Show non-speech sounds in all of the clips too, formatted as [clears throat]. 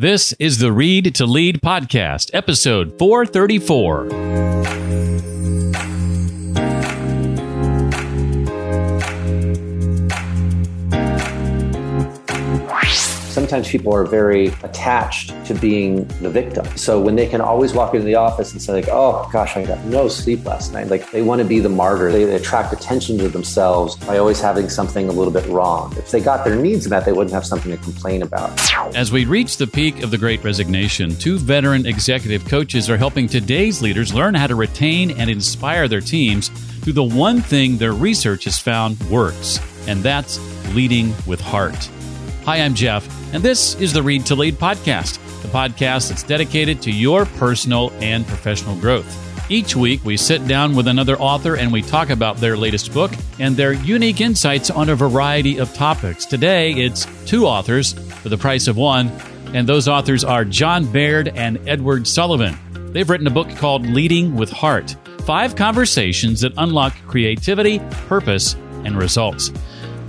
This is the Read to Lead podcast, episode 434. Sometimes people are very attached to being the victim. So when they can always walk into the office and say like, "Oh gosh, I got no sleep last night," like they want to be the martyr. They, they attract attention to themselves by always having something a little bit wrong. If they got their needs met, they wouldn't have something to complain about. As we reach the peak of the Great Resignation, two veteran executive coaches are helping today's leaders learn how to retain and inspire their teams through the one thing their research has found works, and that's leading with heart. Hi, I'm Jeff, and this is the Read to Lead podcast, the podcast that's dedicated to your personal and professional growth. Each week, we sit down with another author and we talk about their latest book and their unique insights on a variety of topics. Today, it's two authors for the price of one, and those authors are John Baird and Edward Sullivan. They've written a book called Leading with Heart Five Conversations that Unlock Creativity, Purpose, and Results.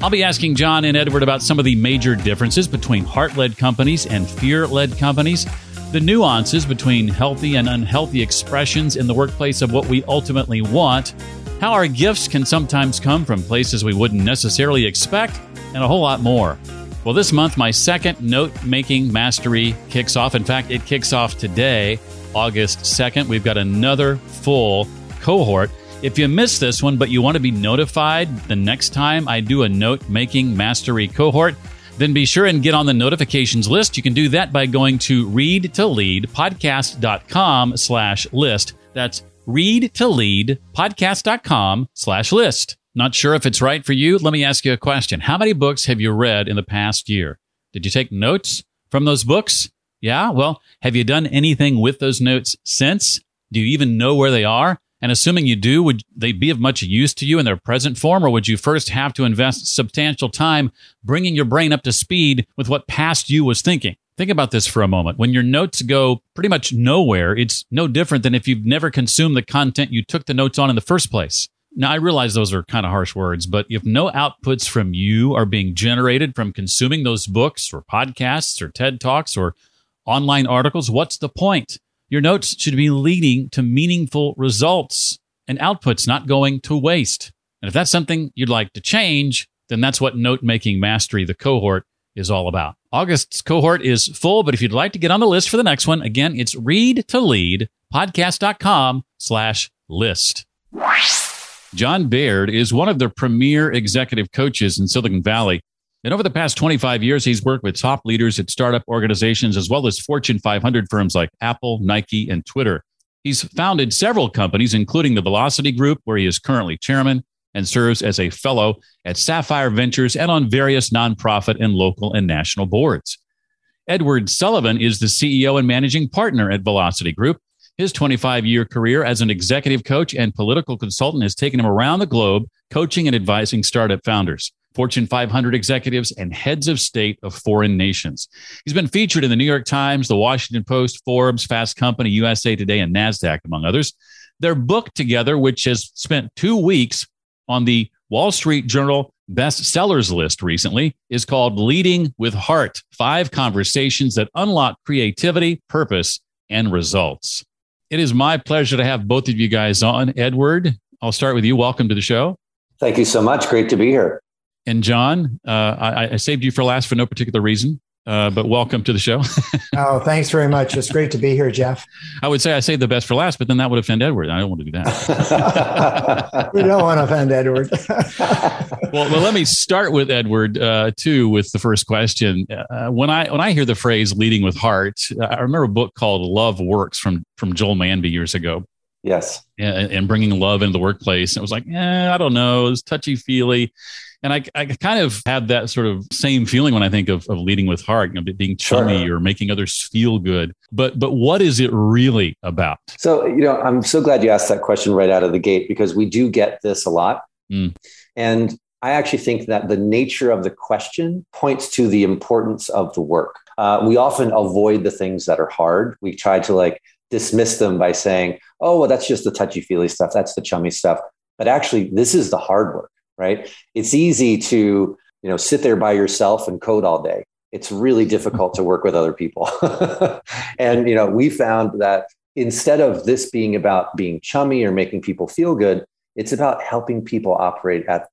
I'll be asking John and Edward about some of the major differences between heart led companies and fear led companies, the nuances between healthy and unhealthy expressions in the workplace of what we ultimately want, how our gifts can sometimes come from places we wouldn't necessarily expect, and a whole lot more. Well, this month, my second note making mastery kicks off. In fact, it kicks off today, August 2nd. We've got another full cohort. If you missed this one, but you want to be notified the next time I do a note making mastery cohort, then be sure and get on the notifications list. You can do that by going to readtoleadpodcast.com slash list. That's readtoleadpodcast.com slash list. Not sure if it's right for you? Let me ask you a question. How many books have you read in the past year? Did you take notes from those books? Yeah? Well, have you done anything with those notes since? Do you even know where they are? And assuming you do, would they be of much use to you in their present form, or would you first have to invest substantial time bringing your brain up to speed with what past you was thinking? Think about this for a moment. When your notes go pretty much nowhere, it's no different than if you've never consumed the content you took the notes on in the first place. Now, I realize those are kind of harsh words, but if no outputs from you are being generated from consuming those books or podcasts or TED Talks or online articles, what's the point? Your notes should be leading to meaningful results and outputs, not going to waste. And if that's something you'd like to change, then that's what Note Making Mastery, the cohort, is all about. August's cohort is full, but if you'd like to get on the list for the next one, again, it's read to lead podcast.com slash list. John Baird is one of the premier executive coaches in Silicon Valley. And over the past 25 years, he's worked with top leaders at startup organizations as well as Fortune 500 firms like Apple, Nike, and Twitter. He's founded several companies, including the Velocity Group, where he is currently chairman and serves as a fellow at Sapphire Ventures and on various nonprofit and local and national boards. Edward Sullivan is the CEO and managing partner at Velocity Group. His 25 year career as an executive coach and political consultant has taken him around the globe, coaching and advising startup founders. Fortune 500 executives, and heads of state of foreign nations. He's been featured in the New York Times, the Washington Post, Forbes, Fast Company, USA Today, and NASDAQ, among others. Their book together, which has spent two weeks on the Wall Street Journal bestsellers list recently, is called Leading with Heart Five Conversations That Unlock Creativity, Purpose, and Results. It is my pleasure to have both of you guys on. Edward, I'll start with you. Welcome to the show. Thank you so much. Great to be here. And John, uh, I, I, saved you for last for no particular reason, uh, but welcome to the show. [laughs] oh, thanks very much. It's great to be here, Jeff. I would say I saved the best for last, but then that would offend Edward. I don't want to do that. [laughs] we don't want to offend Edward. [laughs] well, well, let me start with Edward uh, too. With the first question, uh, when I when I hear the phrase "leading with heart," I remember a book called "Love Works" from from Joel Manby years ago. Yes, and, and bringing love into the workplace. And it was like, eh, I don't know, it's touchy feely and I, I kind of have that sort of same feeling when I think of, of leading with heart, you know, being chummy sure. or making others feel good. But but what is it really about? So you know, I'm so glad you asked that question right out of the gate because we do get this a lot, mm. and I actually think that the nature of the question points to the importance of the work. Uh, we often avoid the things that are hard. We try to like dismiss them by saying, "Oh, well, that's just the touchy feely stuff. That's the chummy stuff." But actually, this is the hard work right? It's easy to, you know, sit there by yourself and code all day. it's really difficult to work with other people. [laughs] and you know, we found that instead of this being about being chummy or making people feel good, it's about helping people operate at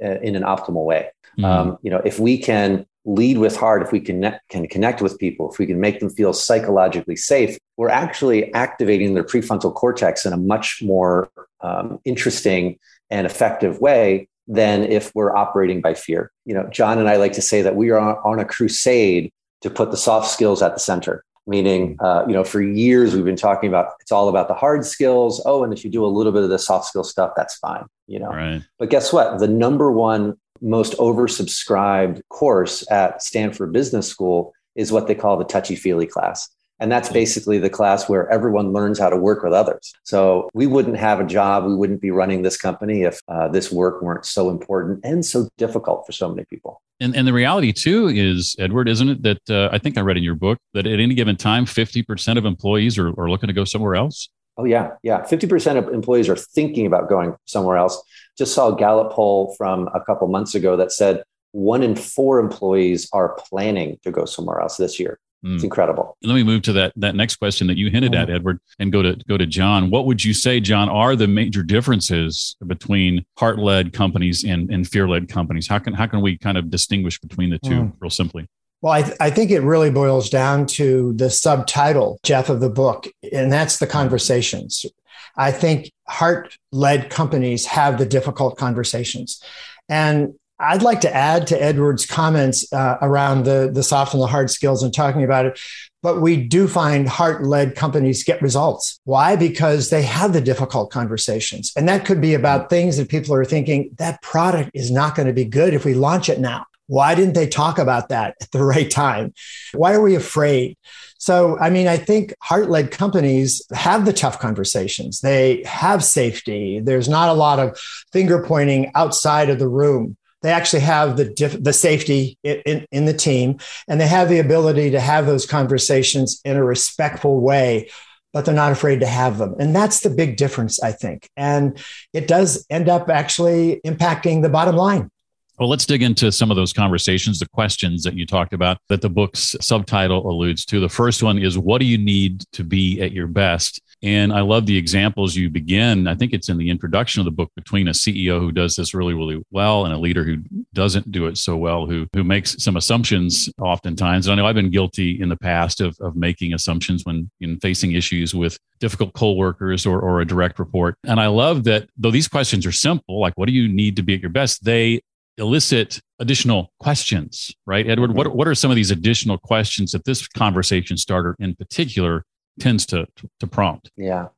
in an optimal way. Mm-hmm. Um, you know, if we can lead with heart, if we can, can connect with people, if we can make them feel psychologically safe, we're actually activating their prefrontal cortex in a much more um, interesting and effective way than if we're operating by fear. You know, John and I like to say that we are on, a crusade to put the soft skills at the center. Meaning, uh, you know, for years we've been talking about it's all about the hard skills. Oh, and if you do a little bit of the soft skill stuff, that's fine. You know, right. but guess what? The number one most oversubscribed course at Stanford Business School is what they call the touchy feely class. And that's basically the class where everyone learns how to work with others. So we wouldn't have a job. We wouldn't be running this company if uh, this work weren't so important and so difficult for so many people. And, and the reality too is, Edward, isn't it that uh, I think I read in your book that at any given time, 50% of employees are, are looking to go somewhere else? Oh, yeah. Yeah. 50% of employees are thinking about going somewhere else. Just saw a Gallup poll from a couple months ago that said one in four employees are planning to go somewhere else this year. Mm. It's incredible. Let me move to that that next question that you hinted at, Edward, and go to go to John. What would you say, John, are the major differences between heart led companies and, and fear led companies? How can how can we kind of distinguish between the two, mm. real simply? Well, I, th- I, think it really boils down to the subtitle, Jeff, of the book, and that's the conversations. I think heart led companies have the difficult conversations. And I'd like to add to Edward's comments uh, around the, the soft and the hard skills and talking about it. But we do find heart led companies get results. Why? Because they have the difficult conversations. And that could be about things that people are thinking that product is not going to be good if we launch it now. Why didn't they talk about that at the [laughs] right time? Why are we afraid? So, I mean, I think heart led companies have the tough conversations. They have safety. There's not a lot of finger pointing outside of the room they actually have the diff- the safety in, in the team and they have the ability to have those conversations in a respectful way but they're not afraid to have them and that's the big difference i think and it does end up actually impacting the bottom line well, let's dig into some of those conversations, the questions that you talked about that the book's subtitle alludes to. The first one is What do you need to be at your best? And I love the examples you begin. I think it's in the introduction of the book between a CEO who does this really, really well and a leader who doesn't do it so well, who who makes some assumptions oftentimes. And I know I've been guilty in the past of, of making assumptions when in facing issues with difficult co-workers or, or a direct report. And I love that though these questions are simple, like what do you need to be at your best, they elicit additional questions, right? Edward, mm-hmm. what, what are some of these additional questions that this conversation starter in particular tends to, to prompt. Yeah.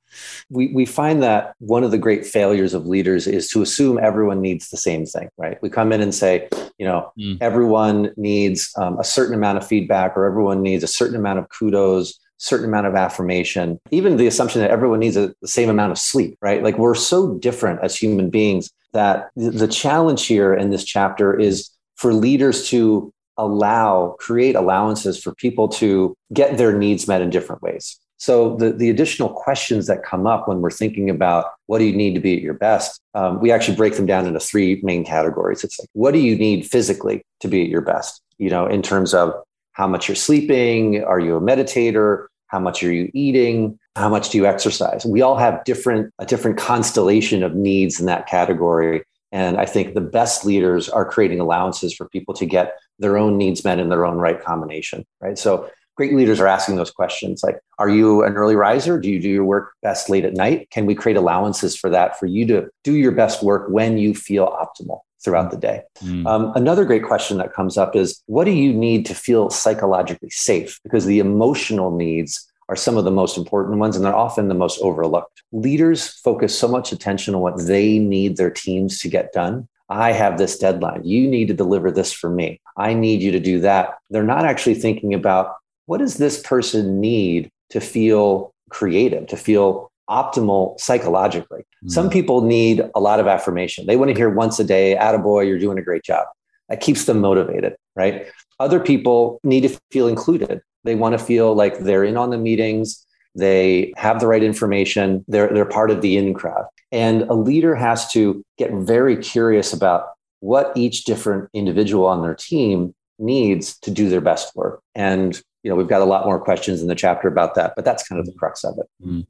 We, we find that one of the great failures of leaders is to assume everyone needs the same thing, right? We come in and say, you know, mm. everyone needs um, a certain amount of feedback or everyone needs a certain amount of kudos, certain amount of affirmation, even the assumption that everyone needs a, the same amount of sleep, right? Like we're so different as human beings that the challenge here in this chapter is for leaders to allow, create allowances for people to get their needs met in different ways. So the, the additional questions that come up when we're thinking about what do you need to be at your best, um, we actually break them down into three main categories. It's like, what do you need physically to be at your best? You know, in terms of how much you're sleeping, are you a meditator? How much are you eating? How much do you exercise? We all have different a different constellation of needs in that category. And I think the best leaders are creating allowances for people to get their own needs met in their own right combination, right? So great leaders are asking those questions like are you an early riser do you do your work best late at night can we create allowances for that for you to do your best work when you feel optimal throughout the day mm. um, another great question that comes up is what do you need to feel psychologically safe because the emotional needs are some of the most important ones and they're often the most overlooked leaders focus so much attention on what they need their teams to get done I have this deadline. You need to deliver this for me. I need you to do that. They're not actually thinking about what does this person need to feel creative, to feel optimal psychologically? Mm. Some people need a lot of affirmation. They want to hear once a day, attaboy, you're doing a great job. That keeps them motivated, right? Other people need to feel included. They want to feel like they're in on the meetings, they have the right information, they're, they're part of the in crowd. And a leader has to get very curious about what each different individual on their team needs to do their best work. And you know, we've got a lot more questions in the chapter about that, but that's kind of the crux of it. Mm.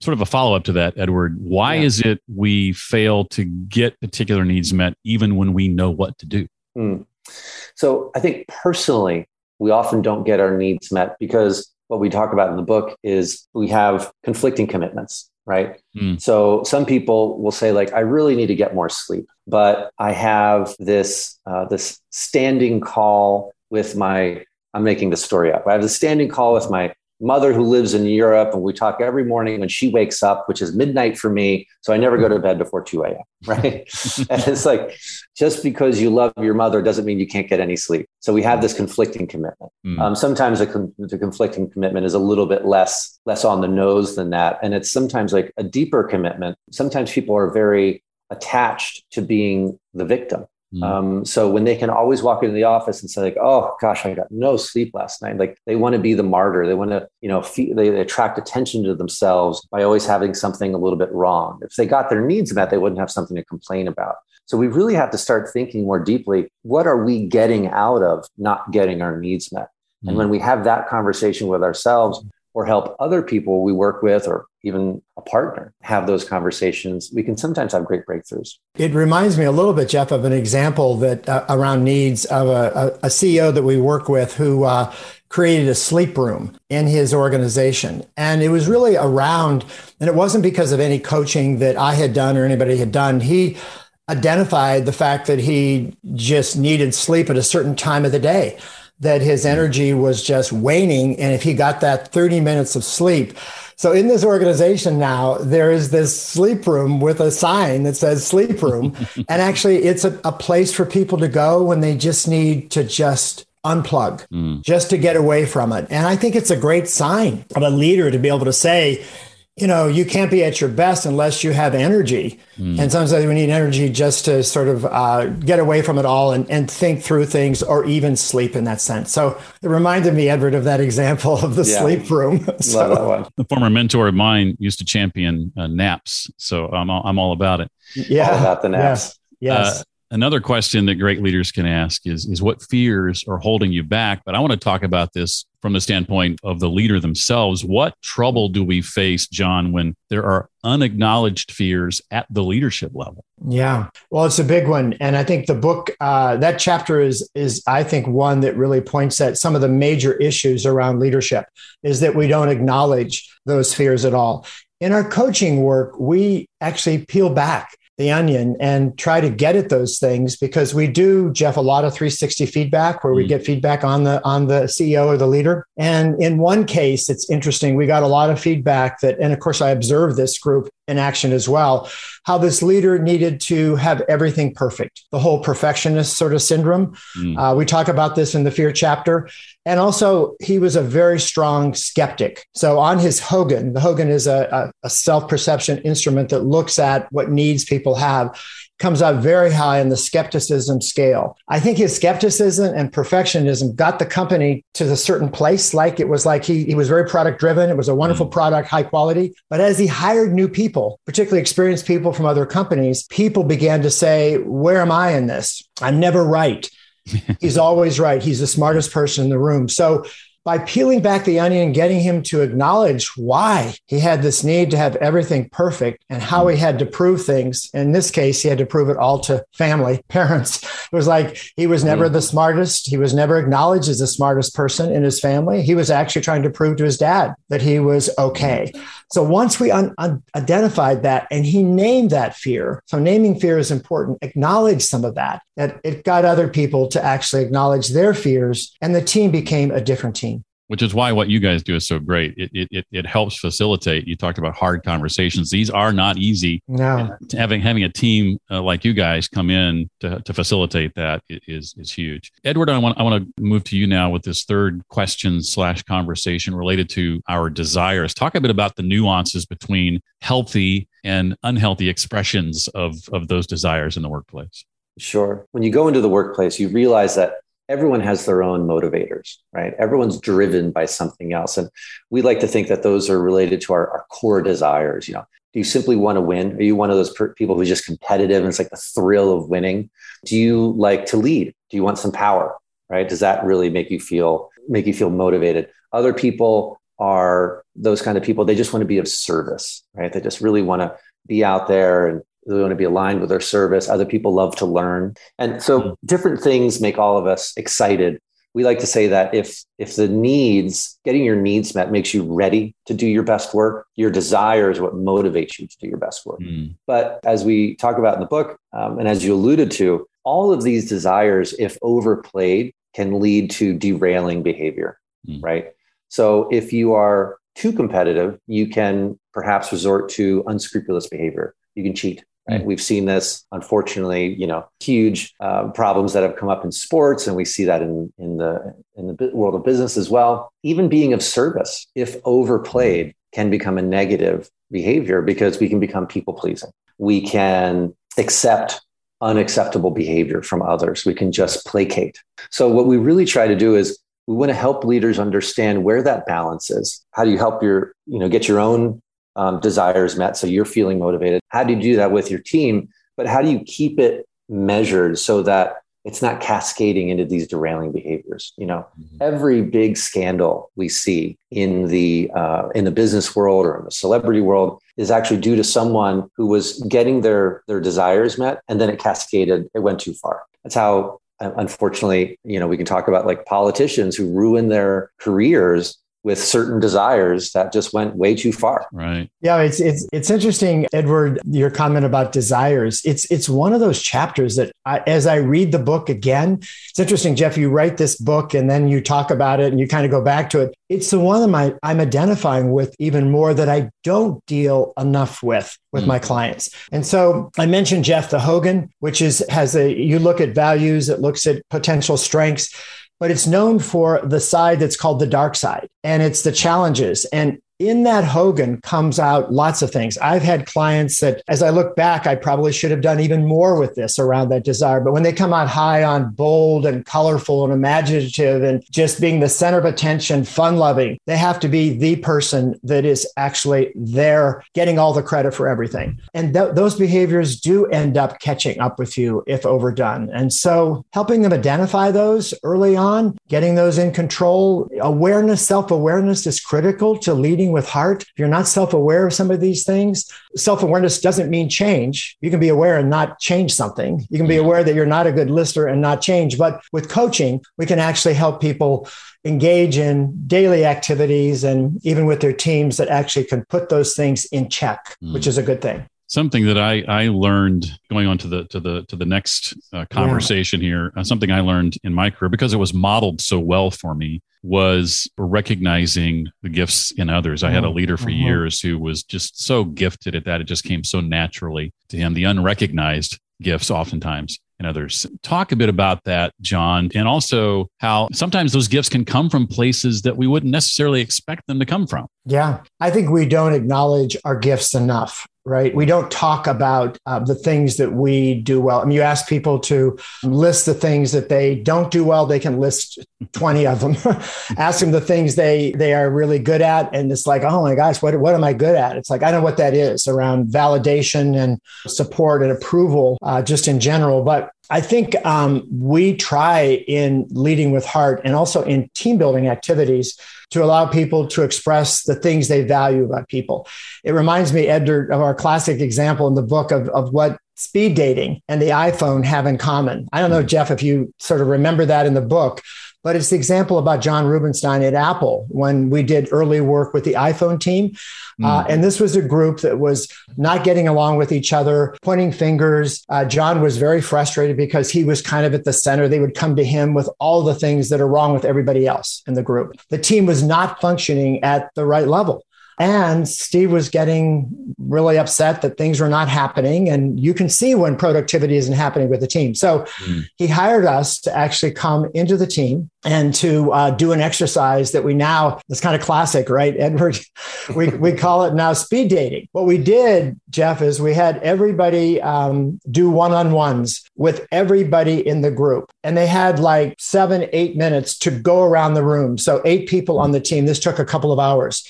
Sort of a follow up to that, Edward. Why yeah. is it we fail to get particular needs met even when we know what to do? Mm. So I think personally, we often don't get our needs met because what we talk about in the book is we have conflicting commitments right mm. so some people will say like i really need to get more sleep but i have this uh, this standing call with my i'm making the story up i have a standing call with my mother who lives in Europe, and we talk every morning when she wakes up, which is midnight for me. So I never go to bed before 2 a.m. [laughs] Right. [laughs] and it's like, just because you love your mother doesn't mean you can't get any sleep. So we have this conflicting commitment. Mm. Um, sometimes the, con- the conflicting commitment is a little bit less, less on the nose than that. And it's sometimes like a deeper commitment. Sometimes people are very attached to being the victim. Mm. Um, so when they can always walk into the office and say like, "Oh gosh, I got no sleep last night," like they want to be the martyr. They want to, you know, fe- they, they attract attention to themselves by always having something a little bit wrong. If they got their needs met, they wouldn't have something to complain about. So we really have to start thinking more deeply. What are we getting out of not getting our needs met? Mm. And when we have that conversation with ourselves, or help other people we work with or even a partner have those conversations, we can sometimes have great breakthroughs. It reminds me a little bit, Jeff, of an example that uh, around needs of a, a, CEO that we work with who uh, created a sleep room in his organization. And it was really around, and it wasn't because of any coaching that I had done or anybody had done. He identified the fact that he just needed sleep at a certain time of the day that his energy was just waning. And if he got that 30 minutes of sleep, so in this organization now, there is this sleep room with a sign that says sleep room. [laughs] and actually, it's a, a, place for people to go when they just need to just unplug, mm. just to get away from it. And I think it's a great sign of a leader to be able to say, you know, you can't be at your best unless you have energy. Mm. And sometimes we need energy just to sort of uh, get away from it all and, and think through things or even sleep in that sense. So it reminded me, Edward, of that example of the yeah. sleep room. [laughs] so, Love that one. The former mentor of mine used to champion uh, naps. So I'm all, I'm all about it. Yeah. All about the naps. Yeah. Yes. Uh, another question that great leaders can ask is, is what fears are holding you back? But I want to talk about this from the standpoint of the leader themselves. What trouble do we face, John, when there are unacknowledged fears at the leadership level? Yeah, well, it's a big one, and I think the book uh, that chapter is is I think one that really points at some of the major issues around leadership is that we don't acknowledge those fears at all. In our coaching work, we actually peel back the onion and try to get at those things because we do jeff a lot of 360 feedback where we mm. get feedback on the on the ceo or the leader and in one case it's interesting we got a lot of feedback that and of course i observed this group in action as well how this leader needed to have everything perfect the whole perfectionist sort of syndrome mm. uh, we talk about this in the fear chapter and also, he was a very strong skeptic. So, on his Hogan, the Hogan is a, a, self perception instrument that looks at what needs people have, comes out very high in the skepticism scale. I think his skepticism and perfectionism got the company to a certain place. Like it was like he, he was very product driven. It was a wonderful mm. product, high quality. But as he hired new people, particularly experienced people from other companies, people began to say, Where am I in this? I'm never right. He's always right. He's the smartest person in the room. So by peeling back the onion and getting him to acknowledge why he had this need to have everything perfect and how he had to prove things. In this case, he had to prove it all to family, [laughs] parents. It was like he was never mm-hmm. the smartest. He was never acknowledged as the smartest person in his family. He was actually trying to prove to his dad that he was okay. So once we un- un- identified that and he named that fear, so naming fear is important, acknowledge some of that, that it got other people to actually acknowledge their fears and the team became a different team which is why what you guys do is so great. It, it, it helps facilitate. You talked about hard conversations. These are not easy. No. Having having a team uh, like you guys come in to, to facilitate that is is huge. Edward, I want I want to move to you now with this third question slash conversation related to our desires. Talk a bit about the nuances between healthy and unhealthy expressions of of those desires in the workplace. Sure. When you go into the workplace, you realize that everyone has their own motivators, right? Everyone's driven by something else. And we like to think that those are related to our, our core desires. You know, do you simply want to win? Are you one of those per- people who's just competitive and it's like the thrill of winning? Do you like to lead? Do you want some power? right? Does that really make you feel make you feel motivated? Other people are those kind of people. They just want to be of service, right? They just really want to be out there and they want to be aligned with our service. Other people love to learn. And so mm-hmm. different things make all of us excited. We like to say that if if the needs, getting your needs met makes you ready to do your best work, your desire is what motivates you to do your best work. Mm. But as we talk about in the book, um, and as you alluded to, all of these desires, if overplayed, can lead to derailing behavior, mm. right? So if you are too competitive, you can perhaps resort to unscrupulous behavior. You can cheat. Right? Mm. We've seen this, unfortunately, you know, huge uh, problems that have come up in sports, and we see that in in the in the world of business as well. Even being of service, if overplayed, can become a negative behavior because we can become people pleasing. We can accept unacceptable behavior from others. We can just placate. So what we really try to do is we want to help leaders understand where that balance is. How do you help your, you know, get your own um, desires met so you're feeling motivated? How do you do that with your team? But how do you keep it measured so that it's not cascading into these derailing behaviors you know mm-hmm. every big scandal we see in the uh, in the business world or in the celebrity world is actually due to someone who was getting their their desires met and then it cascaded it went too far that's how unfortunately, you know, we can talk about like politicians who ruin their careers with certain desires that just went way too far. Right. Yeah, it's it's it's interesting, Edward. Your comment about desires. It's it's one of those chapters that, I, as I read the book again, it's interesting, Jeff. You write this book and then you talk about it and you kind of go back to it. It's the one that I, I'm identifying with even more that I don't deal enough with with mm. my clients. And so I mentioned Jeff the Hogan, which is has a you look at values, it looks at potential strengths but it's known for the side that's called the dark side and it's the challenges. And in that Hogan comes out lots of things. I've had clients that, as I look back, I probably should have done even more with this around that desire. But when they come out high on bold and colorful and imaginative and just being the center of attention, fun loving, they have to be the person that is actually there getting all the credit for everything. And th- those behaviors do end up catching up with you if overdone. And so helping them identify those early on, getting those in control, awareness, self awareness is critical to leading with heart, if you're not self aware of some of these things, self awareness doesn't mean change. You can be aware and not change something. You can be aware that you're not a good listener and not change. But with coaching, we can actually help people engage in daily activities and even with their teams that actually can put those things in check, mm. which is a good thing something that I, I learned going on to the to the to the next uh, conversation yeah. here uh, something I learned in my career because it was modeled so well for me was recognizing the gifts in others. I had a mm-hmm. leader for mm-hmm. years who was just so gifted at that it just came so naturally to him the unrecognized gifts oftentimes in others. Talk a bit about that, John, and also how sometimes those gifts can come from places that we wouldn't necessarily expect them to come from. Yeah, I think we don't acknowledge our gifts enough right? We don't talk about uh, the things that we do well. I mean, you ask people to list the things that they don't do well, they can list 20 of them. [laughs] ask them the things they they are really good at. And it's like, oh my gosh, what, what am I good at? It's like, I know what that is around validation and support and approval, uh, just in general. But I think um, we try in leading with heart and also in team building activities to allow people to express the things they value about people. It reminds me, Edward, of our classic example in the book of, of what speed dating and the iPhone have in common. I don't know, Jeff, if you sort of remember that in the book, but it's the example about Jon Rubinstein at Apple when we did early work with the iPhone team. Mm. Uh, and this was a group that was not getting along with each other, pointing fingers. Uh, John was very frustrated because he was kind of at the center. They would come to him with all the things that are wrong with everybody else in the group. The team was not functioning at the right level. And Steve was getting really upset that things were not happening. And you can see when productivity isn't happening with the team. So mm. he hired us to actually come into the team and to uh, do an exercise that we now, it's kind of classic, right, Edward? [laughs] we, we call it now speed dating. What we did, Jeff, is we had everybody um, do one on ones with everybody in the group. And they had like seven, eight minutes to go around the room. So eight people on the team. This took a couple of hours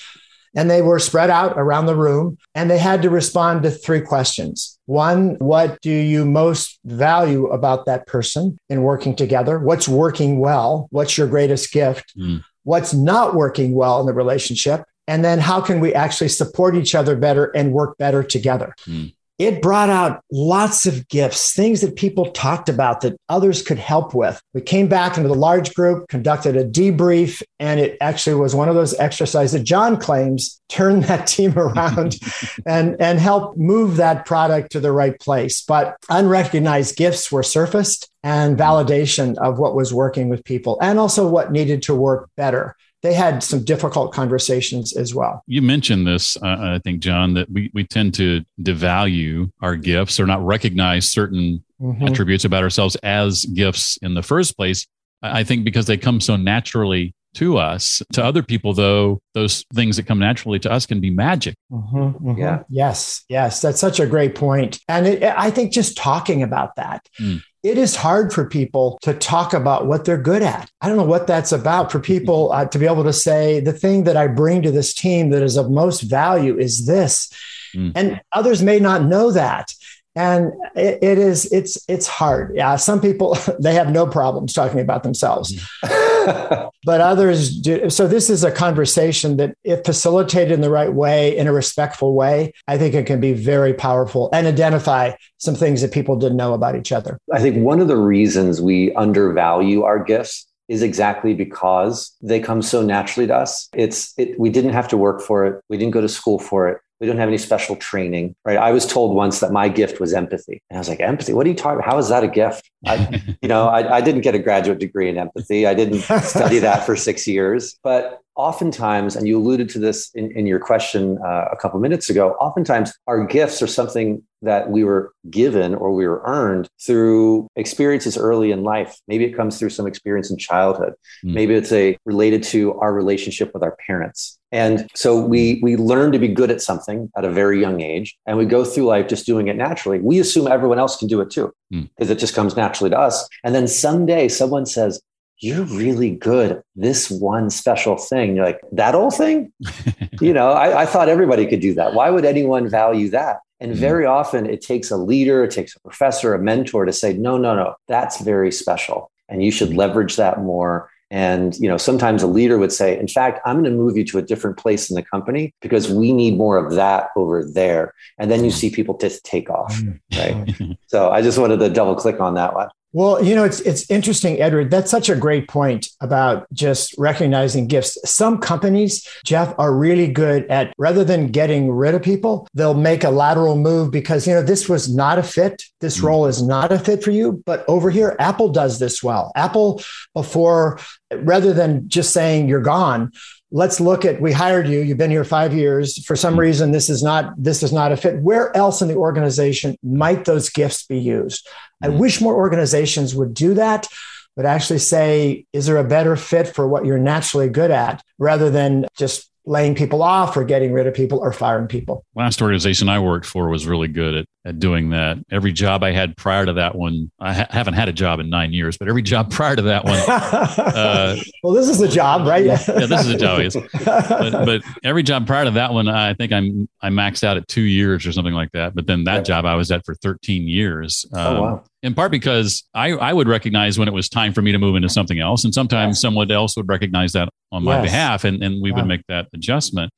And they were spread out around the room and they had to respond to three questions. One, what do you most value about that person in working together? What's working well? What's your greatest gift? Mm. What's not working well in the relationship? And then how can we actually support each other better and work better together? Mm it brought out lots of gifts, things that people talked about that others could help with. We came back into the large group, conducted a debrief, and it actually was one of those exercises that John claims turned [laughs] that team around [laughs] and, and helped move that product to the right place. But unrecognized gifts were surfaced and validation of what was working with people and also what needed to work better they had some difficult conversations as well. You mentioned this, uh, I think, John, that we, we tend to devalue our gifts or not recognize certain mm-hmm. attributes about ourselves as gifts in the first place. I think because they come so naturally to us. To other people, though, those things that come naturally to us can be magic. Mm-hmm, mm-hmm. Yeah. Yes. Yes. That's such a great point. And it, I think just talking about that. Mm. It is hard for people to talk about what they're good at. I don't know what that's about for people uh, to be able to say, the thing that I bring to this team that is of most value is this. Mm. And others may not know that and it, it is it's it's hard yeah some people [laughs] they have no problems talking about themselves mm-hmm. [laughs] [laughs] but others do so this is a conversation that if facilitated in the right way in a respectful way i think it can be very powerful and identify some things that people didn't know about each other i think one of the reasons we undervalue our gifts is exactly because they come so naturally to us. It's it, we didn't have to work for it. We didn't go to school for it. We don't have any special training, right? I was told once that my gift was empathy. And I was like, empathy? What are you talking about? How is that a gift? I, [laughs] you know, I, I didn't get a graduate degree in empathy. I didn't study that for six years. But oftentimes, and you alluded to this in, in your question uh, a couple minutes ago, oftentimes our gifts are something that we were given or we were earned through experiences early in life. Maybe it comes through some experience in childhood. Mm. Maybe it's a related to our relationship with our parents. And so we we learn to be good at something at a very young age, and we go through life just doing it naturally. We assume everyone else can do it too, because mm. it just comes naturally to us. And then someday someone says, you're really good at this one special thing. You're like, that old thing? [laughs] you know, I, I, thought everybody could do that. Why would anyone value that? And mm-hmm. very often it takes a leader, it takes a professor, a mentor to say, no, no, no, that's very special. And you should mm-hmm. leverage that more. And you know, sometimes a leader would say, in fact, I'm going to move you to a different place in the company because we need more of that over there. And then you mm-hmm. see people just take off. Right. [laughs] so I just wanted to double click on that one. Well, you know, it's it's interesting, Edward. That's such a great point about just recognizing gifts. Some companies, Jeff, are really good at rather than getting rid of people, they'll make a lateral move because you know this was not a fit. This mm role is not a fit for you. But over here, Apple does this well. Apple, before rather than just saying you're gone, let's look at we hired you you've been here five years for some mm-hmm. reason this is not this is not a fit where else in the organization might those gifts be used i mm-hmm. wish more organizations would do that but actually say is there a better fit for what you're naturally good at rather than just laying people off or getting rid of people or firing people. Last organization I worked for was really good at, at doing that. Every job I had prior to that one, I ha- haven't had a job in nine years, but every job [laughs] prior to that one. [laughs] Uh, well, this is a job, right? yeah, this is a job. Yes. But, [laughs] but, every job prior to that one, I think I'm I maxed out at two years or something like that. But then that job I was at for 13 years. Um, oh wow in part because I, I would recognize when it was time for me to move into something else. And sometimes someone else would recognize that on my yes. behalf and, and we yeah. would make that adjustment.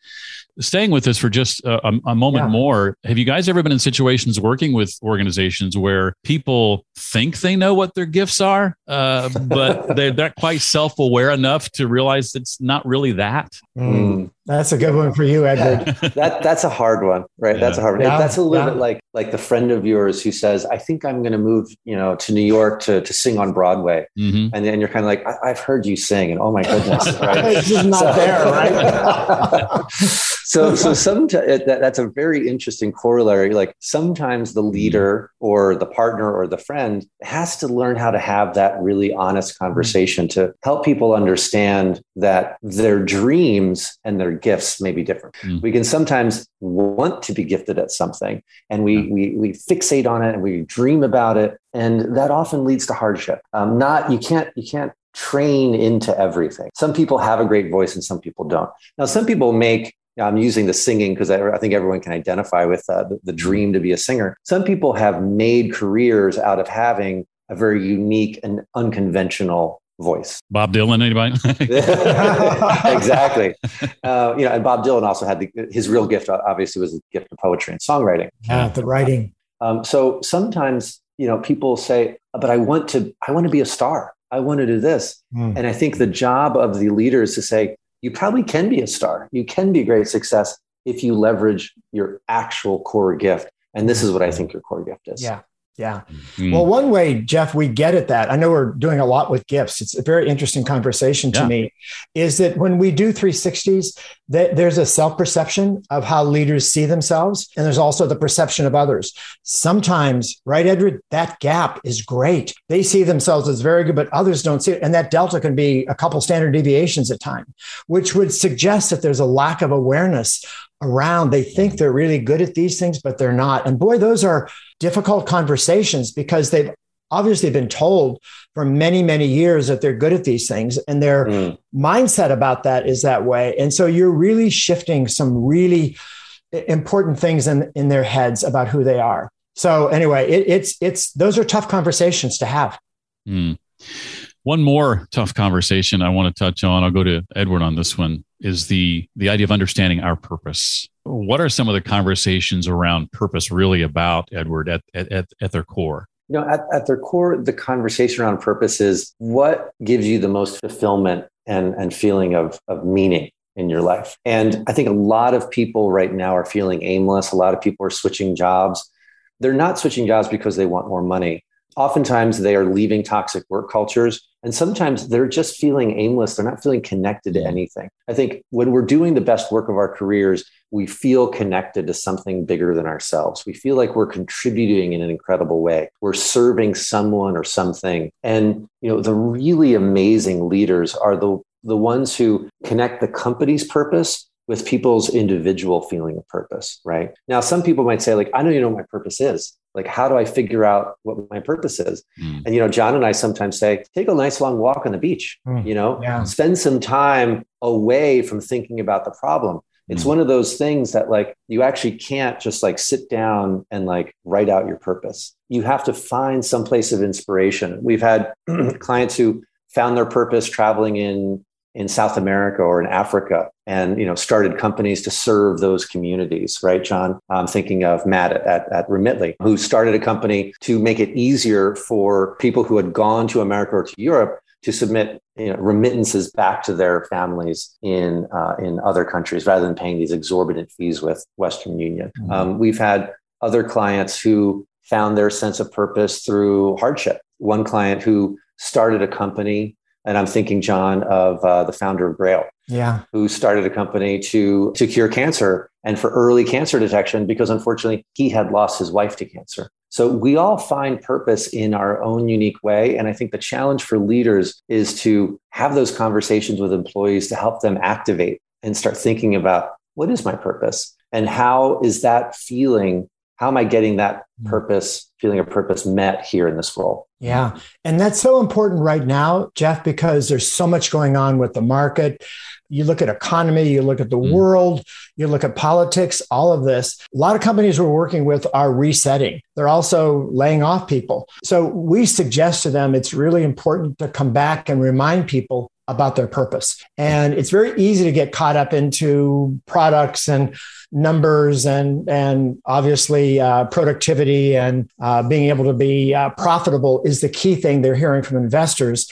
Staying with this for just a, a moment yeah. more, have you guys ever been in situations working with organizations where people think they know what their gifts are, uh, but [laughs] they're not quite self aware enough to realize it's not really that? Mm. That's a good one for you, Edward. Yeah. [laughs] that that's a hard one, right? Yeah. That's a hard one. Yeah. That's a little bit like like the friend of yours who says, "I think I'm going to move, you know, to New York to to sing on Broadway," mm-hmm. and then you're kind of like, I- have heard you sing," and oh my goodness, [laughs] right? it's just not so, there, right? [laughs] so so sometimes that, that's a very interesting corollary. Like sometimes the leader or the partner or the friend has to learn how to have that really honest conversation to help people understand that their dreams and their gifts may be different. Mm. We can sometimes want to be gifted at something and we, yeah. we, we fixate on it and we dream about it. And that often leads to hardship. Um, not, you can't, you can't train into everything. Some people have a great voice and some people don't. Now, some people make I'm using the singing because I, I, think everyone can identify with uh, the, the dream to be a singer. Some people have made careers out of having a very unique and unconventional voice. Bob Dylan, anybody? [laughs] [laughs] exactly. Uh, you know, and Bob Dylan also had the, his real gift. Obviously, was the gift of poetry and songwriting. Yeah, the writing. Um, so sometimes, you know, people say, "But I want to. I want to be a star. I want to do this." Mm. And I think the job of the leader is to say, "You probably can be a star. You can be a great success if you leverage your actual core gift." And this is what I think your core gift is. Yeah. Yeah. Mm. Well, one way, Jeff, we get at that. I know we're doing a lot with gifts. It's a very interesting conversation to yeah. me. Is that when we do 360s, that there's a self perception of how leaders see themselves, and there's also the perception of others. Sometimes, right, Edward, that gap is great. They see themselves as very good, but others don't see it, and that delta can be a couple standard deviations at time, which would suggest that there's a lack of awareness around. They think they're really good at these things, but they're not. And boy, those are difficult conversations because they've obviously been told for many, many years that they're good at these things. And their mm. mindset about that is that way. And so you're really shifting some really important things in, in their heads about who they are. So anyway, it, it's it's those are tough conversations to have. Mm. One more tough conversation I want to touch on. I'll go to Edward on this one is the the idea of understanding our purpose. What are some of the conversations around purpose really about, Edward, at at, at their core? You know, at, at their core, the conversation around purpose is what gives you the most fulfillment and, and feeling of, of meaning in your life. And I think a lot of people right now are feeling aimless. A lot of people are switching jobs. They're not switching jobs because they want more money oftentimes they are leaving toxic work cultures and sometimes they're just feeling aimless. They're not feeling connected to anything. I think when we're doing the best work of our careers we feel connected to something bigger than ourselves. We feel like we're contributing in an incredible way. We're serving someone or something. And you know the really amazing leaders are the the ones who connect the company's purpose with people's individual feeling of purpose, right? Now, some people might say, like, I don't even know what my purpose is like how do i figure out what my purpose is mm. and you know john and i sometimes say take a nice long walk on the beach mm. you know yeah. spend some time away from thinking about the problem it's mm. one of those things that like you actually can't just like sit down and like write out your purpose you have to find some place of inspiration we've had [clears throat] clients who found their purpose traveling in in South America or in Africa and you know started companies to serve those communities right john? I'm thinking of matt at, at remitly who started a company to make it easier for people who had gone to america or to europe to submit you know, remittances back to their families in uh, in other countries rather than paying these exorbitant fees with western union. Mm-hmm. um, we've had other clients who found their sense of purpose through hardship. One client who started a company and I'm thinking, John, of uh, the founder of Grail, yeah, who started a company to to cure cancer and for early cancer detection because unfortunately he had lost his wife to cancer. So we all find purpose in our own unique way, and I think the challenge for leaders is to have those conversations with employees to help them activate and start thinking about what is my purpose and how is that feeling how am I getting that mm. purpose, feeling of purpose met here in this role? Yeah. And that's so important right now, Jeff, because there's so much going on with the market. You look at economy, you look at the mm. world, you look at politics, all of this. A lot of companies we're working with are resetting. They're also laying off people. So we suggest to them it's really important to come back and remind people about their purpose. And it's very easy to get caught up into products and numbers and and obviously uh, productivity and uh, being able to be uh, profitable is the key thing they're hearing from investors.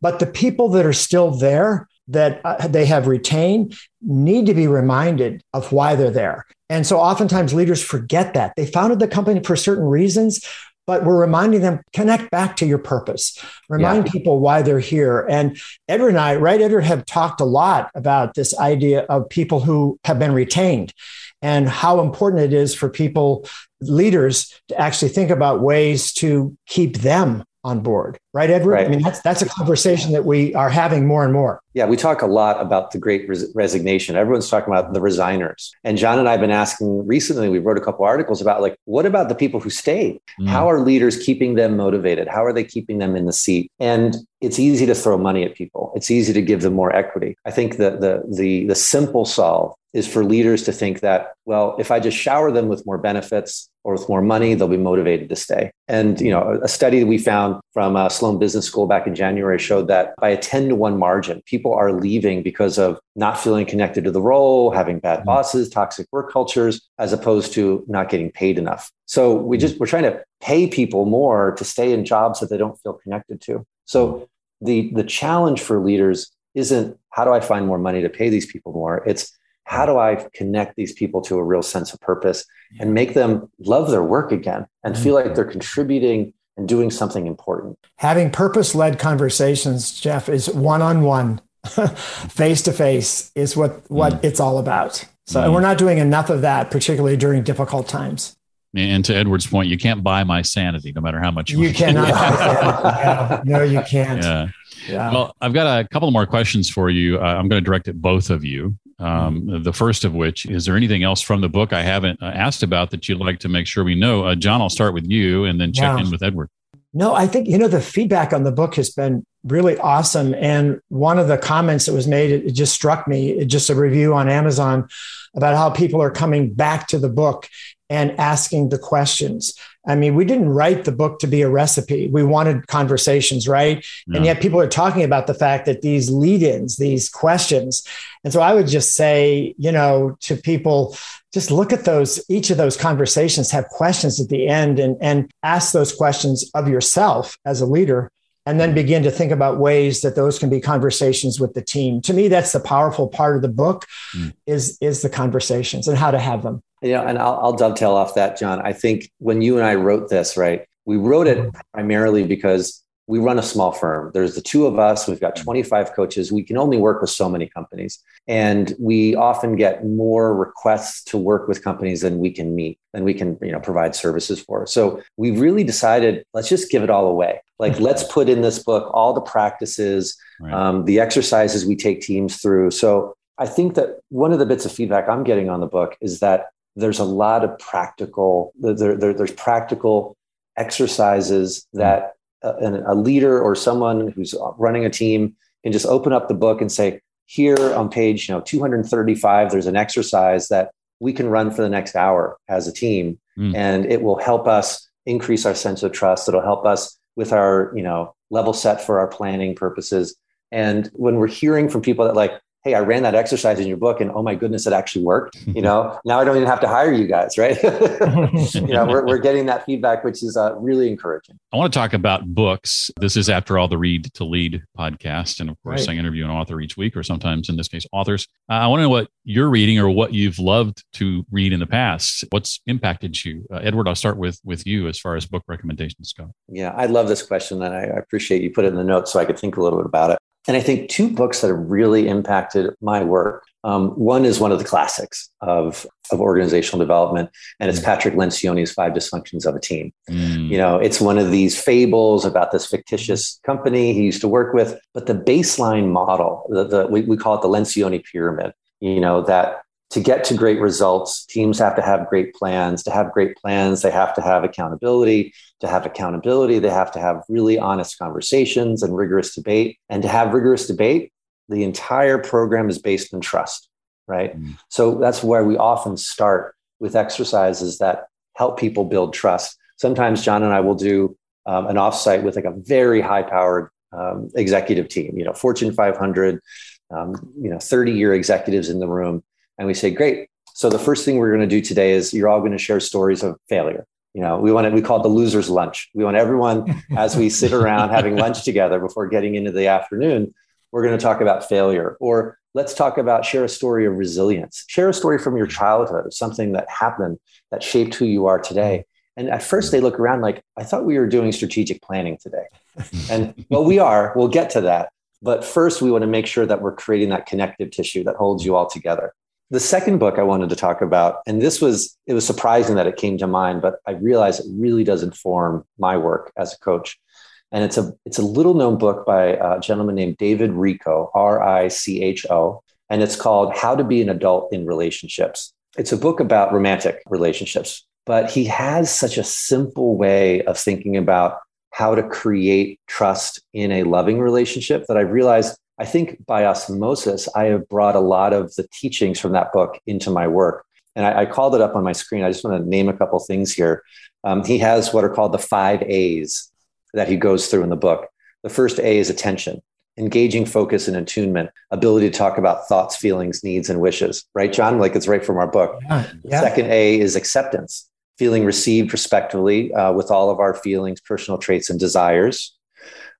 But the people that are still there that uh, they have retained need to be reminded of why they're there. And so oftentimes leaders forget that. They founded the company for certain reasons, but we're reminding them connect back to your purpose. Remind yeah. people why they're here. And edward and i right edward have talked a lot about this idea of people who have been retained and how important it is for people leaders to actually think about ways to keep them on board. Right edward? Right. i mean that's that's a conversation that we are having more and more Yeah, we talk a lot about the great res- resignation. Everyone's talking about the resigners. And John and I have been asking recently, we wrote a couple articles about like, what about the people who stayed? Mm. How are leaders keeping them motivated? How are they keeping them in the seat? And it's easy to throw money at people. It's easy to give them more equity. I think that the the the simple solve is for leaders to think that, well, if I just shower them with more benefits or with more money, they'll be motivated to stay. And you know, a study that we found from uh, Sloan Business School back in January showed that by a 10 to 1 margin, people are leaving because of not feeling connected to the role, having bad mm-hmm. bosses, toxic work cultures, as opposed to not getting paid enough. So we just we're trying to pay people more to stay in jobs that they don't feel connected to. So the the challenge for leaders isn't how do I find more money to pay these people more? It's how do I connect these people to a real sense of purpose and make them love their work again and feel like they're contributing and doing something important? Having purpose led conversations, Jeff, is one on one, face to face, is what, what mm. it's all about. So, mm. and we're not doing enough of that, particularly during difficult times. And to Edward's point, you can't buy my sanity, no matter how much you, you cannot. [laughs] yeah. No, you can't. Yeah. Yeah. Well, I've got a couple more questions for you. Uh, I'm going to direct it both of you. Um, mm-hmm. the first of which is there anything else from the book I haven't uh, asked about that you'd like to make sure we know? Uh, John, I'll start with you and then check in with Edward. No, I think you know the feedback on the book has been really awesome. And one of the comments that was made, it, it just struck me. It, just a review on Amazon about how people are coming back to the book and asking the questions. I mean, we didn't write the book to be a recipe. We wanted conversations, right? And yet people are talking about the fact that these lead ins, these questions. And so I would just say, you know, to people, just look at those, each of those conversations have questions at the end and, and ask those questions of yourself as a leader and then begin to think about ways that those can be conversations with the team to me that's the powerful part of the book mm. is is the conversations and how to have them yeah and I'll, I'll dovetail off that john i think when you and i wrote this right we wrote it mm-hmm. primarily because we run a small firm. There's the two of us. We've got mm-hmm. 25 coaches. We can only work with so many companies. And we often get more requests to work with companies than we can meet, than we can, you know, provide services for. So we really decided, let's just give it all away. Like, mm-hmm. let's put in this book all the practices, right. um, the exercises we take teams through. So I think that one of the bits of feedback I'm getting on the book is that there's a lot of practical, there, there, there's practical exercises mm-hmm. that a, a leader or someone who's running a team can just open up the book and say, here on page you know 235 there's an exercise that we can run for the next hour as a team mm. and it will help us increase our sense of trust it'll help us with our you know level set for our planning purposes and when we're hearing from people that like hey, I ran that exercise in your book and oh my goodness, it actually worked. You know, [laughs] now I don't even have to hire you guys, right? [laughs] you know, we're, we're getting that feedback, which is uh, really encouraging. I want to talk about books. This is after all the Read to Lead podcast. And of course, right. I interview an author each week, or sometimes in this case, authors. Uh, I want to know what you're reading or what you've loved to read in the past. What's impacted you? Uh, Edward, I'll start with, with you as far as book recommendations go. Yeah, I love this question and I, I appreciate you put it in the notes so I could think a little bit about it. And I think two books that have really impacted my work. Um, one is one of the classics of, of organizational development, and it's mm. Patrick Lencioni's Five Dysfunctions of a Team. Mm. You know, it's one of these fables about this fictitious company he used to work with, but the baseline model, the, the we, we call it the Lencioni pyramid, you know, that to get to great results, teams have to have great plans. To have great plans, they have to have accountability. To have accountability, they have to have really honest conversations and rigorous debate. And to have rigorous debate, the entire program is based on trust, right? Mm. So that's where we often start with exercises that help people build trust. Sometimes John and I will do um, an offsite with like a very high powered um, executive team, you know, Fortune 500, um, you know, 30 year executives in the room and we say, great. So the first thing we're going to do today is you're all going to share stories of failure. You know, we want it, we call it the loser's lunch. We want everyone [laughs] as we sit around having lunch together before getting into the afternoon, we're going to talk about failure or let's talk about share a story of resilience. Share a story from your childhood, something that happened that shaped who you are today. And at first they look around like, I thought we were doing strategic planning today. And well, we are, we'll get to that. But first, we want to make sure that we're creating that connective tissue that holds you all together. The second book I wanted to talk about, and this was, it was surprising that it came to mind, but I realized it really does inform my work as a coach, And it's a it's a little known book by a gentleman named David Richo, R I C H O, and it's called How to Be an Adult in Relationships. It's a book about romantic relationships, but he has such a simple way of thinking about how to create trust in a loving relationship that I realized I think by osmosis, I have brought a lot of the teachings from that book into my work. And I, I called it up on my screen. I just want to name a couple things here. Um, he has what are called the five A's that he goes through in the book. The first A is attention, engaging focus and attunement, ability to talk about thoughts, feelings, needs, and wishes. Right, John? Like it's right from our book. Yeah, yeah. Second A is acceptance, feeling received respectively uh, with all of our feelings, personal traits, and desires.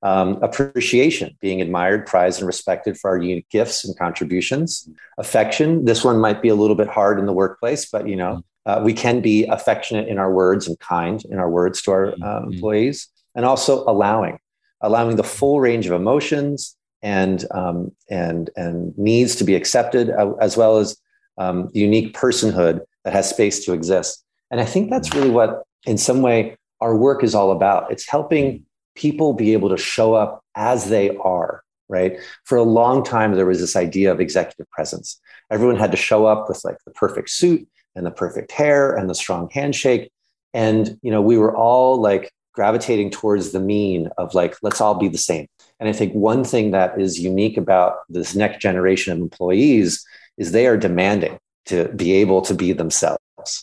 Um, appreciation, being admired, prized, and respected for our unique gifts and contributions. Affection, this one might be a little bit hard in the workplace, but you know, uh, we can be affectionate in our words and kind in our words to our uh, mm-hmm. employees, and also allowing, allowing the full range of emotions and um, and and needs to be accepted, uh, as well as um, unique personhood that has space to exist. And I think that's really what, in some way, our work is all about. It's helping people be able to show up as they are, right? For a long time, there was this idea of executive presence. Everyone had to show up with like the perfect suit and the perfect hair and the strong handshake. And, you know, we were all like gravitating towards the mean of like, let's all be the same. And I think one thing that is unique about this next generation of employees is they are demanding to be able to be themselves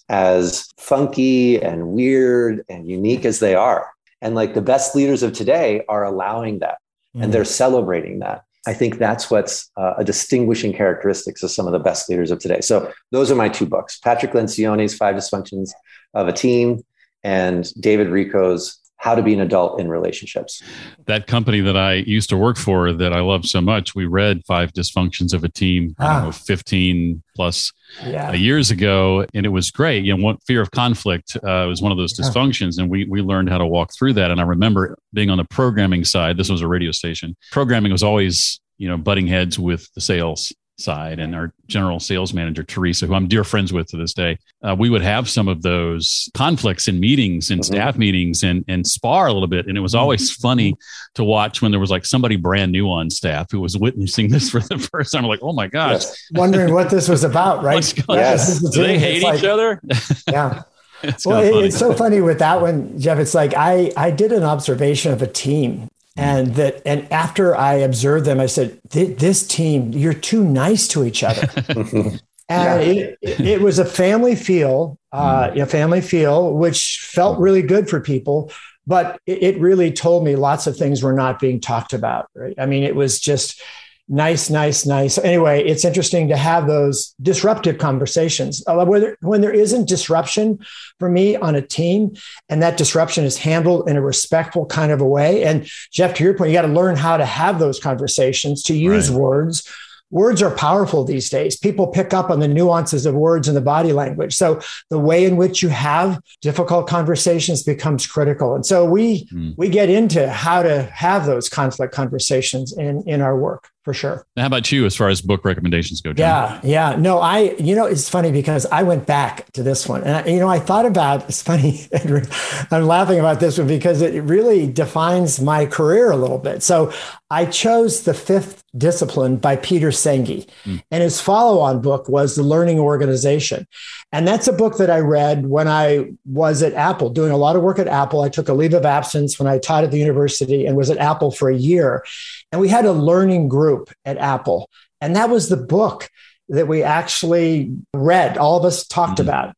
as funky and weird and unique as they are. And like the best leaders of today are allowing that mm-hmm. and they're celebrating that. I think that's what's uh, a distinguishing characteristics of some of the best leaders of today. So those are my two books: Patrick Lencioni's Five Dysfunctions of a Team and David Richo's how to be an adult in relationships. That company that I used to work for that I love so much, we read Five Dysfunctions of a Team ah. know, 15 plus yeah. uh, years ago, and it was great. You know, one, fear of conflict uh, was one of those dysfunctions, and we, we learned how to walk through that. And I remember being on the programming side, this was a radio station. Programming was always, you know, butting heads with the sales side and our general sales manager teresa who i'm dear friends with to this day uh, we would have some of those conflicts in meetings and mm-hmm. staff meetings and and spar a little bit and it was always mm-hmm. funny to watch when there was like somebody brand new on staff who was witnessing this for the [laughs] first time I'm like oh my gosh yes. [laughs] wondering what this was about right yes. do they hate each other [laughs] yeah it's well, it's so funny with that one, Jeff. It's like I I did an observation of a team and that and after i observed them i said this team you're too nice to each other [laughs] and yeah. it, it, was a family feel uh, a family feel which felt really good for people but it, it really told me lots of things were not being talked about right i mean it was just nice, nice, nice. Anyway, it's interesting to have those disruptive conversations. Uh, Whether, when there isn't disruption for me on a team, and that disruption is handled in a respectful kind of a way. And Jeff, to your point, you got to learn how to have those conversations, to use right. words words are powerful these days. People pick up on the nuances of words and the body language. So the way in which you have difficult conversations becomes critical. And so we mm. we get into how to have those conflict conversations in in our work for sure. How about you as far as book recommendations go? John? Yeah, yeah. No, I, you know, it's funny because I went back to this one and, I, you know, I thought about, it's funny, [laughs] I'm laughing about this one because it really defines my career a little bit. So I chose The Fifth Discipline by Peter Senge. Mm. And his follow on book was The Learning Organization. And that's a book that I read when I was at Apple, doing a lot of work at Apple. I took a leave of absence when I taught at the university and was at Apple for a year. And we had a learning group at Apple. And that was the book that we actually read, all of us talked mm-hmm. about.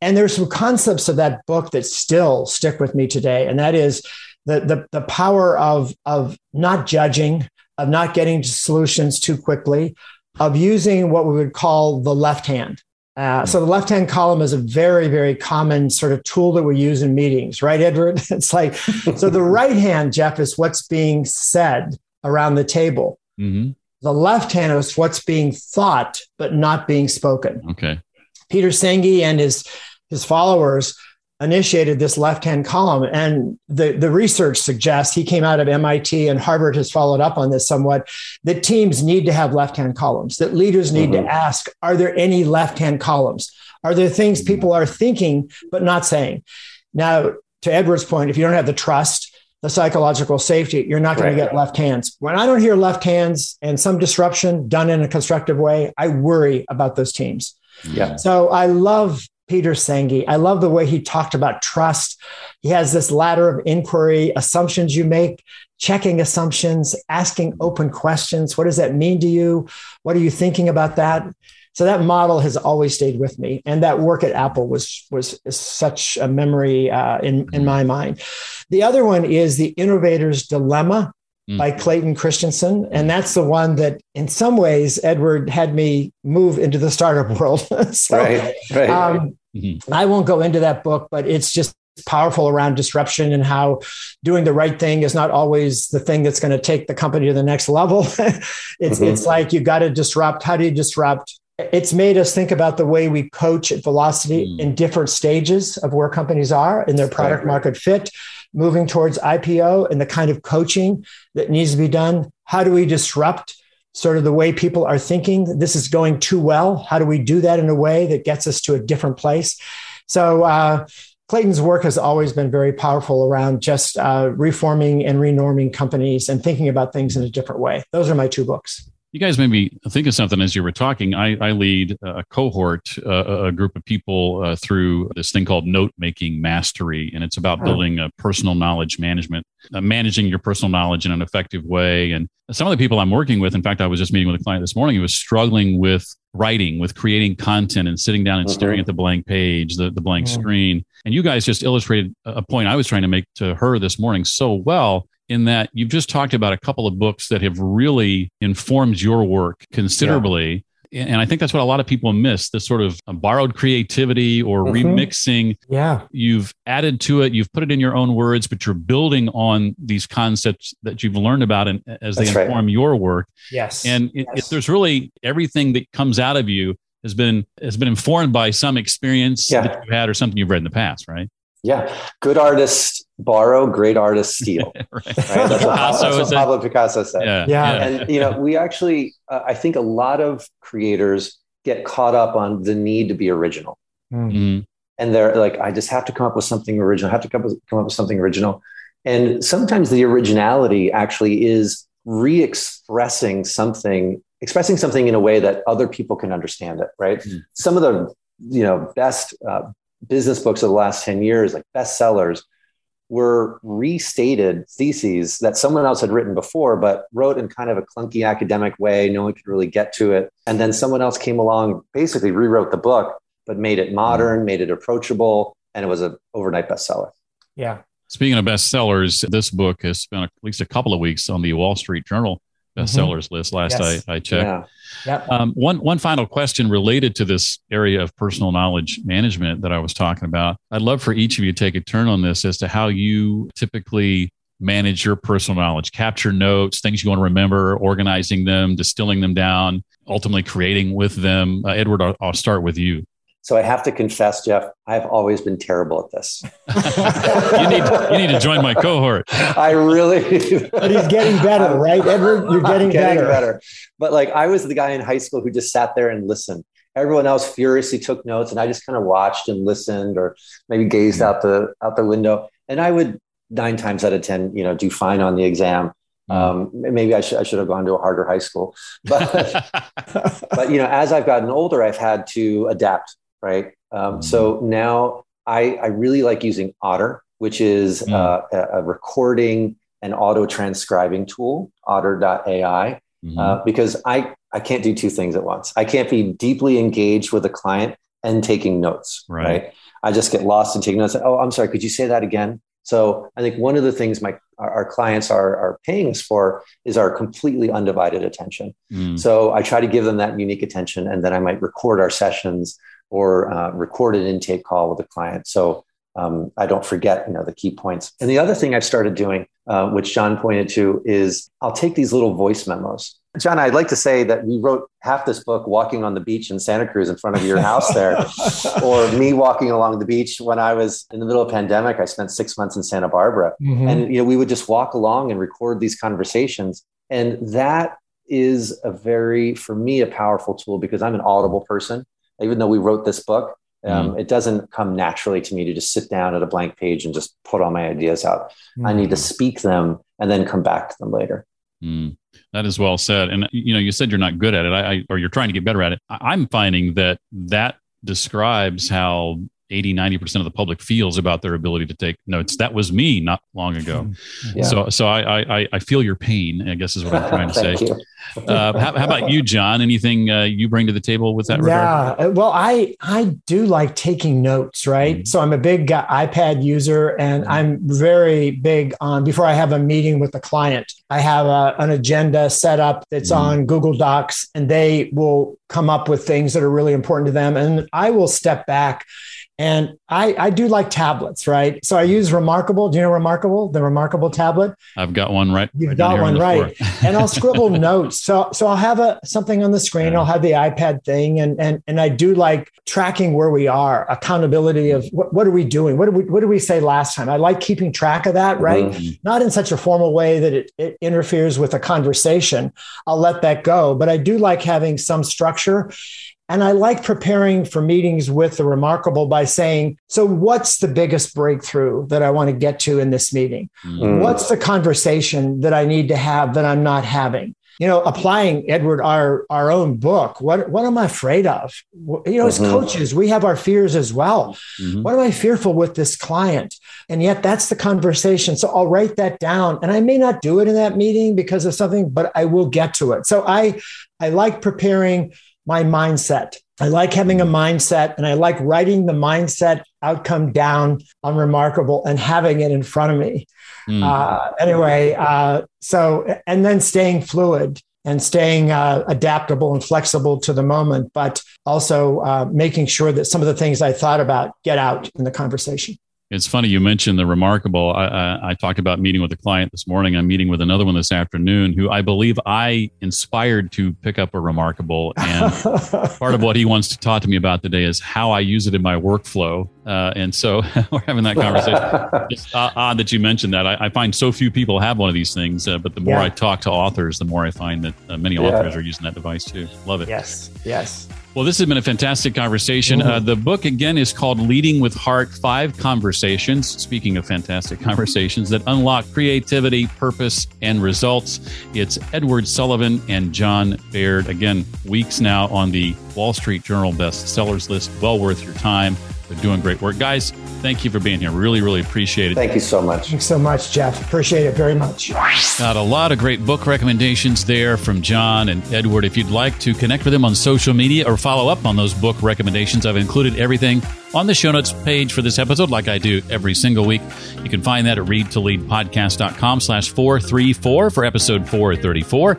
And there's some concepts of that book that still stick with me today. And that is the, the, the power of, of not judging, of not getting to solutions too quickly, of using what we would call the left hand. Uh, so the left hand column is a very, very common sort of tool that we use in meetings, right, Edward? [laughs] It's like, so the [laughs] right hand, Jeff, is what's being said around the table. Mm-hmm. The left hand is what's being thought but not being spoken. Okay. Peter Senge and his his followers initiated this left hand column, and the the research suggests he came out of MIT and Harvard has followed up on this somewhat. That teams need to have left hand columns. That leaders need mm-hmm. to ask: Are there any left hand columns? Are there things mm-hmm. people are thinking but not saying? Now, to Edward's point, if you don't have the trust, the psychological safety, you're not going right. to get left hands. When I don't hear left hands and some disruption done in a constructive way, I worry about those teams. Yeah. So I love Peter Senge. I love the way he talked about trust. He has this ladder of inquiry, assumptions you make, checking assumptions, asking open questions. What does that mean to you? What are you thinking about that? So that model has always stayed with me, and that work at Apple was was such a memory uh, in in my mind. The other one is the innovator's dilemma mm. by Clayton Christensen, and that's the one that, in some ways, Edward had me move into the startup world. [laughs] so, right, right. Um, mm-hmm. I won't go into that book, but it's just powerful around disruption and how doing the right thing is not always the thing that's going to take the company to the next level. [laughs] it's mm-hmm. it's like you got to disrupt. How do you disrupt? It's made us think about the way we coach at velocity mm. in different stages of where companies are in their product market fit, moving towards IPO and the kind of coaching that needs to be done. How do we disrupt sort of the way people are thinking? This is going too well. How do we do that in a way that gets us to a different place? So, uh, Clayton's work has always been very powerful around just uh, reforming and renorming companies and thinking about things in a different way. Those are my two books. You guys made me think of something as you were talking. I, I lead a cohort, uh, a group of people uh, through this thing called note making mastery. And it's about building a personal knowledge management, uh, managing your personal knowledge in an effective way. And some of the people I'm working with, in fact, I was just meeting with a client this morning who was struggling with writing, with creating content and sitting down and mm-hmm. staring at the blank page, the, the blank mm-hmm. screen. And you guys just illustrated a point I was trying to make to her this morning so well in that you've just talked about a couple of books that have really informed your work considerably. Yeah. And I think that's what a lot of people miss this sort of borrowed creativity or mm-hmm. remixing. Yeah. You've added to it, you've put it in your own words, but you're building on these concepts that you've learned about and as they that's inform right. your work. Yes. And yes. It, there's really everything that comes out of you has been has been informed by some experience yeah. that you've had or something you've read in the past, right? Yeah, good artists borrow, great artists steal. [laughs] right. right? That's what, [laughs] Picasso, that's what Pablo Picasso said. Yeah. yeah. And, you know, we actually, uh, I think a lot of creators get caught up on the need to be original. Mm-hmm. And they're like, I just have to come up with something original, I have to come up with, come up with something original. And sometimes the originality actually is re expressing something, expressing something in a way that other people can understand it, right? Mm-hmm. Some of the you know best uh, business books of the last 10 years, like bestsellers, were restated theses that someone else had written before, but wrote in kind of a clunky academic way. No one could really get to it. And then someone else came along, basically rewrote the book, but made it modern, mm-hmm. made it approachable, and it was an overnight bestseller. Yeah. Speaking of bestsellers, this book has spent at least a couple of weeks on the Wall Street Journal bestsellers mm-hmm. list last yes. I, I checked. Yeah. Yep. Um, one one final question related to this area of personal knowledge management that I was talking about. I'd love for each of you to take a turn on this as to how you typically manage your personal knowledge, capture notes, things you want to remember, organizing them, distilling them down, ultimately creating with them. Uh, Edward, I'll, I'll start with you. So I have to confess, Jeff, I've always been terrible at this. [laughs] you need you need to join my cohort. I really [laughs] But he's getting better, right, Edward? You're getting, getting better. better. But like I was the guy in high school who just sat there and listened. Everyone else furiously took notes and I just kind of watched and listened or maybe gazed out the out the window. And I would nine times out of 10, you know, do fine on the exam. Mm. Um, maybe I should I should have gone to a harder high school, but [laughs] but you know, as I've gotten older, I've had to adapt right? Um, mm-hmm. So now I, I really like using Otter, which is mm-hmm. uh, a, recording and auto transcribing tool, otter.ai, mm-hmm. uh, because I, I can't do two things at once. I can't be deeply engaged with a client and taking notes, right? right? I just get lost in taking notes. Oh, I'm sorry. Could you say that again? So I think one of the things my our, our clients are, are paying us for is our completely undivided attention. Mm. So I try to give them that unique attention, and then I might record our sessions or uh, record an intake call with a client. So um, I don't forget, you know, the key points. And the other thing I've started doing, uh, which John pointed to, is I'll take these little voice memos. John, I'd like to say that we wrote half this book walking on the beach in Santa Cruz in front of your house there, [laughs] or me walking along the beach when I was in the middle of pandemic. I spent six months in Santa Barbara, mm-hmm. and you know we would just walk along and record these conversations, and that is a very, for me, a powerful tool because I'm an audible person even though we wrote this book, Um, mm. It doesn't come naturally to me to just sit down at a blank page and just put all my ideas out. Mm. I need to speak them and then come back to them later. Mm. That is well said. And you know, you said you're not good at it, I, I, or you're trying to get better at it. I, I'm finding that that describes how 80 90% of the public feels about their ability to take notes that was me not long ago [laughs] yeah. so so I, I i feel your pain i guess is what i'm trying to [laughs] say uh, how, how, about you john anything uh, you bring to the table with that yeah regard? Uh, well i i do like taking notes right mm-hmm. so i'm a big uh, ipad user and mm-hmm. i'm very big on before i have a meeting with a client i have a, an agenda set up that's mm-hmm. on google docs and they will come up with things that are really important to them and i will step back and I, I do like tablets, right? So I use Remarkable. Do you know Remarkable? The Remarkable tablet. I've got one right. You've right got one on right, [laughs] and I'll scribble notes. So so I'll have a something on the screen. Yeah. I'll have the iPad thing, and and and I do like tracking where we are, accountability of what, what are we doing? What did we what did we say last time? I like keeping track of that, right? Mm-hmm. Not in such a formal way that it, it interferes with a conversation. I'll let that go, but I do like having some structure. And I like preparing for meetings with the remarkable by saying, So, what's the biggest breakthrough that I want to get to in this meeting? Mm. What's the conversation that I need to have that I'm not having? You know, applying Edward our our own book. What what am I afraid of? You know, as mm-hmm. coaches, we have our fears as well. Mm-hmm. What am I fearful with this client? And yet, that's the conversation. So I'll write that down, and I may not do it in that meeting because of something, but I will get to it. So I I like preparing my mindset. I like having a mindset and I like writing the mindset outcome down on Remarkable and having it in front of me. Mm. Uh, anyway, uh, so, and then staying fluid and staying uh, adaptable and flexible to the moment, but also uh, making sure that some of the things I thought about get out in the conversation. It's funny you mentioned the remarkable. I, I, I, talked about meeting with a client this morning. I'm meeting with another one this afternoon who I believe I inspired to pick up a remarkable. And [laughs] part of what he wants to talk to me about today is how I use it in my workflow. Uh, and so [laughs] we're having that conversation. [laughs] it's odd that you mentioned that. I, I, find so few people have one of these things, uh, but the more yeah. I talk to authors, the more I find that uh, many yeah. authors are using that device too. Love it. Yes. Yes. Well, this has been a fantastic conversation. Mm-hmm. Uh, the book, again, is called Leading with Heart Five Conversations. Speaking of fantastic conversations that unlock creativity, purpose, and results. It's Edward Sullivan and John Baird. Again, weeks now on the Wall Street Journal bestsellers list. Well worth your time. They're doing great work. Guys, thank you for being here. Really, really appreciate it. Thank you so much. Thanks so much, Jeff. Appreciate it very much. Got a lot of great book recommendations there from John and Edward. If you'd like to connect with them on social media or follow up on those book recommendations, I've included everything on the show notes page for this episode, like I do every single week. You can find that at readtoleadpodcast.com slash 434 for episode 434.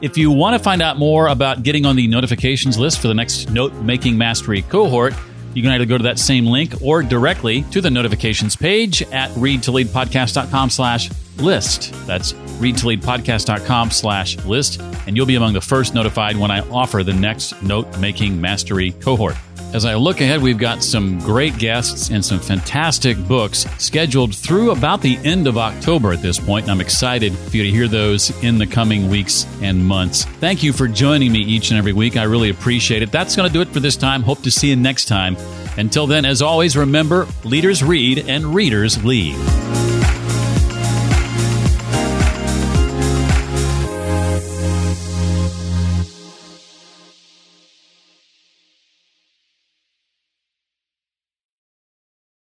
If you want to find out more about getting on the notifications list for the next note making mastery cohort, you can either go to that same link or directly to the notifications page at readtoleadpodcast.com slash list. That's readtoleadpodcast.com slash list, and you'll be among the first notified when I offer the next note-making mastery cohort. As I look ahead, we've got some great guests and some fantastic books scheduled through about the end of October at this point, and I'm excited for you to hear those in the coming weeks and months. Thank you for joining me each and every week. I really appreciate it. That's going to do it for this time. Hope to see you next time. Until then, as always, remember leaders read and readers lead.